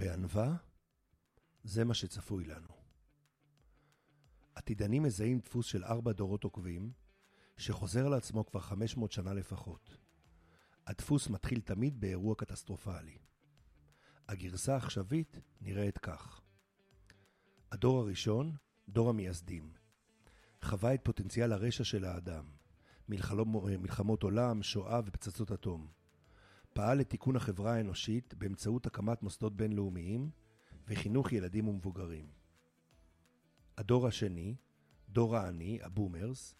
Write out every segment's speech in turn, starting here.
בענווה, זה מה שצפוי לנו. עתידנים מזהים דפוס של ארבע דורות עוקבים, שחוזר על עצמו כבר 500 שנה לפחות. הדפוס מתחיל תמיד באירוע קטסטרופלי. הגרסה העכשווית נראית כך: הדור הראשון, דור המייסדים, חווה את פוטנציאל הרשע של האדם, מלחמות עולם, שואה ופצצות אטום. פעל לתיקון החברה האנושית באמצעות הקמת מוסדות בינלאומיים וחינוך ילדים ומבוגרים. הדור השני, דור העני, הבומרס,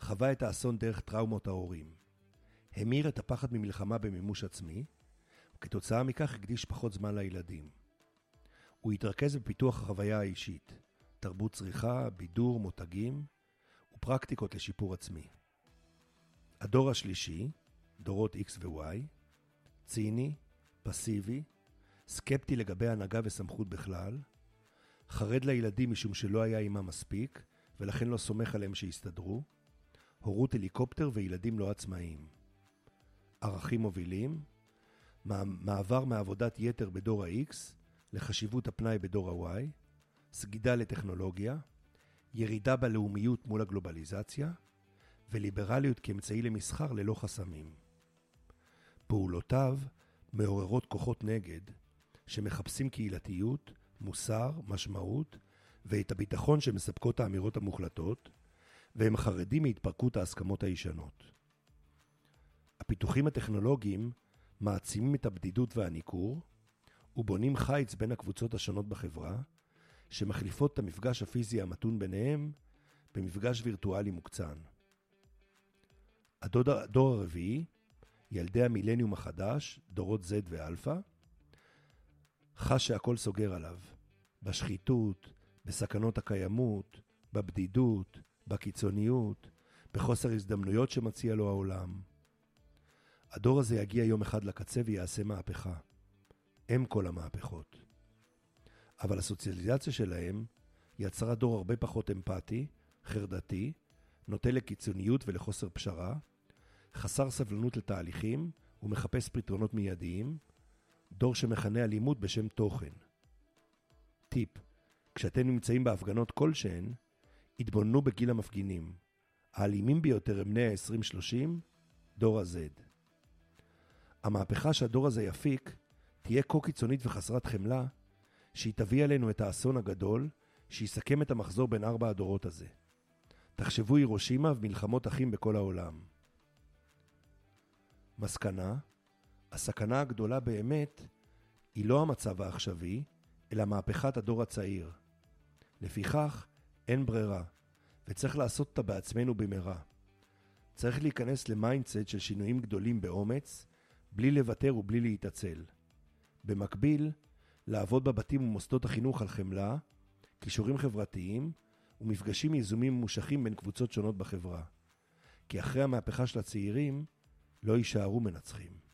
חווה את האסון דרך טראומות ההורים. המיר את הפחד ממלחמה במימוש עצמי, וכתוצאה מכך הקדיש פחות זמן לילדים. הוא התרכז בפיתוח החוויה האישית, תרבות צריכה, בידור, מותגים ופרקטיקות לשיפור עצמי. הדור השלישי, דורות X ו-Y, ציני, פסיבי, סקפטי לגבי הנהגה וסמכות בכלל, חרד לילדים משום שלא היה עימם מספיק, ולכן לא סומך עליהם שיסתדרו, הורות הליקופטר וילדים לא עצמאיים. ערכים מובילים, מעבר מעבודת יתר בדור ה-X לחשיבות הפנאי בדור ה-Y, סגידה לטכנולוגיה, ירידה בלאומיות מול הגלובליזציה, וליברליות כאמצעי למסחר ללא חסמים. פעולותיו מעוררות כוחות נגד, שמחפשים קהילתיות, מוסר, משמעות, ואת הביטחון שמספקות האמירות המוחלטות, והם חרדים מהתפרקות ההסכמות הישנות. הפיתוחים הטכנולוגיים מעצימים את הבדידות והניכור, ובונים חיץ בין הקבוצות השונות בחברה, שמחליפות את המפגש הפיזי המתון ביניהם במפגש וירטואלי מוקצן. הדור, הרביעי, ילדי המילניום החדש, דורות Z ואלפא, חש שהכל סוגר עליו. בשחיתות, בסכנות הקיימות, בבדידות, בקיצוניות, בחוסר הזדמנויות שמציע לו העולם. הדור הזה יגיע יום אחד לקצה ויעשה מהפכה. הם כל המהפכות. אבל הסוציאליזציה שלהם יצרה דור הרבה פחות אמפתי, חרדתי, נוטה לקיצוניות ולחוסר פשרה, חסר סבלנות לתהליכים ומחפש פתרונות מיידיים, דור שמכנה אלימות בשם תוכן. טיפ, כשאתם נמצאים בהפגנות כלשהן, התבוננו בגיל המפגינים. האלימים ביותר הם בני ה-20-30, דור ה-Z. המהפכה שהדור הזה יפיק תהיה כה קיצונית וחסרת חמלה, שהיא תביא עלינו את האסון הגדול שיסכם את המחזור בין ארבע הדורות הזה. תחשבו הירושימה ומלחמות אחים בכל העולם. מסקנה, הסכנה הגדולה באמת היא לא המצב העכשווי, אלא מהפכת הדור הצעיר. לפיכך, אין ברירה, וצריך לעשות אותה בעצמנו במהרה. צריך להיכנס ל mindset של שינויים גדולים באומץ, בלי לוותר ובלי להתעצל. במקביל, לעבוד בבתים ומוסדות החינוך על חמלה, כישורים חברתיים ומפגשים יזומים ממושכים בין קבוצות שונות בחברה. כי אחרי המהפכה של הצעירים, לא יישארו מנצחים.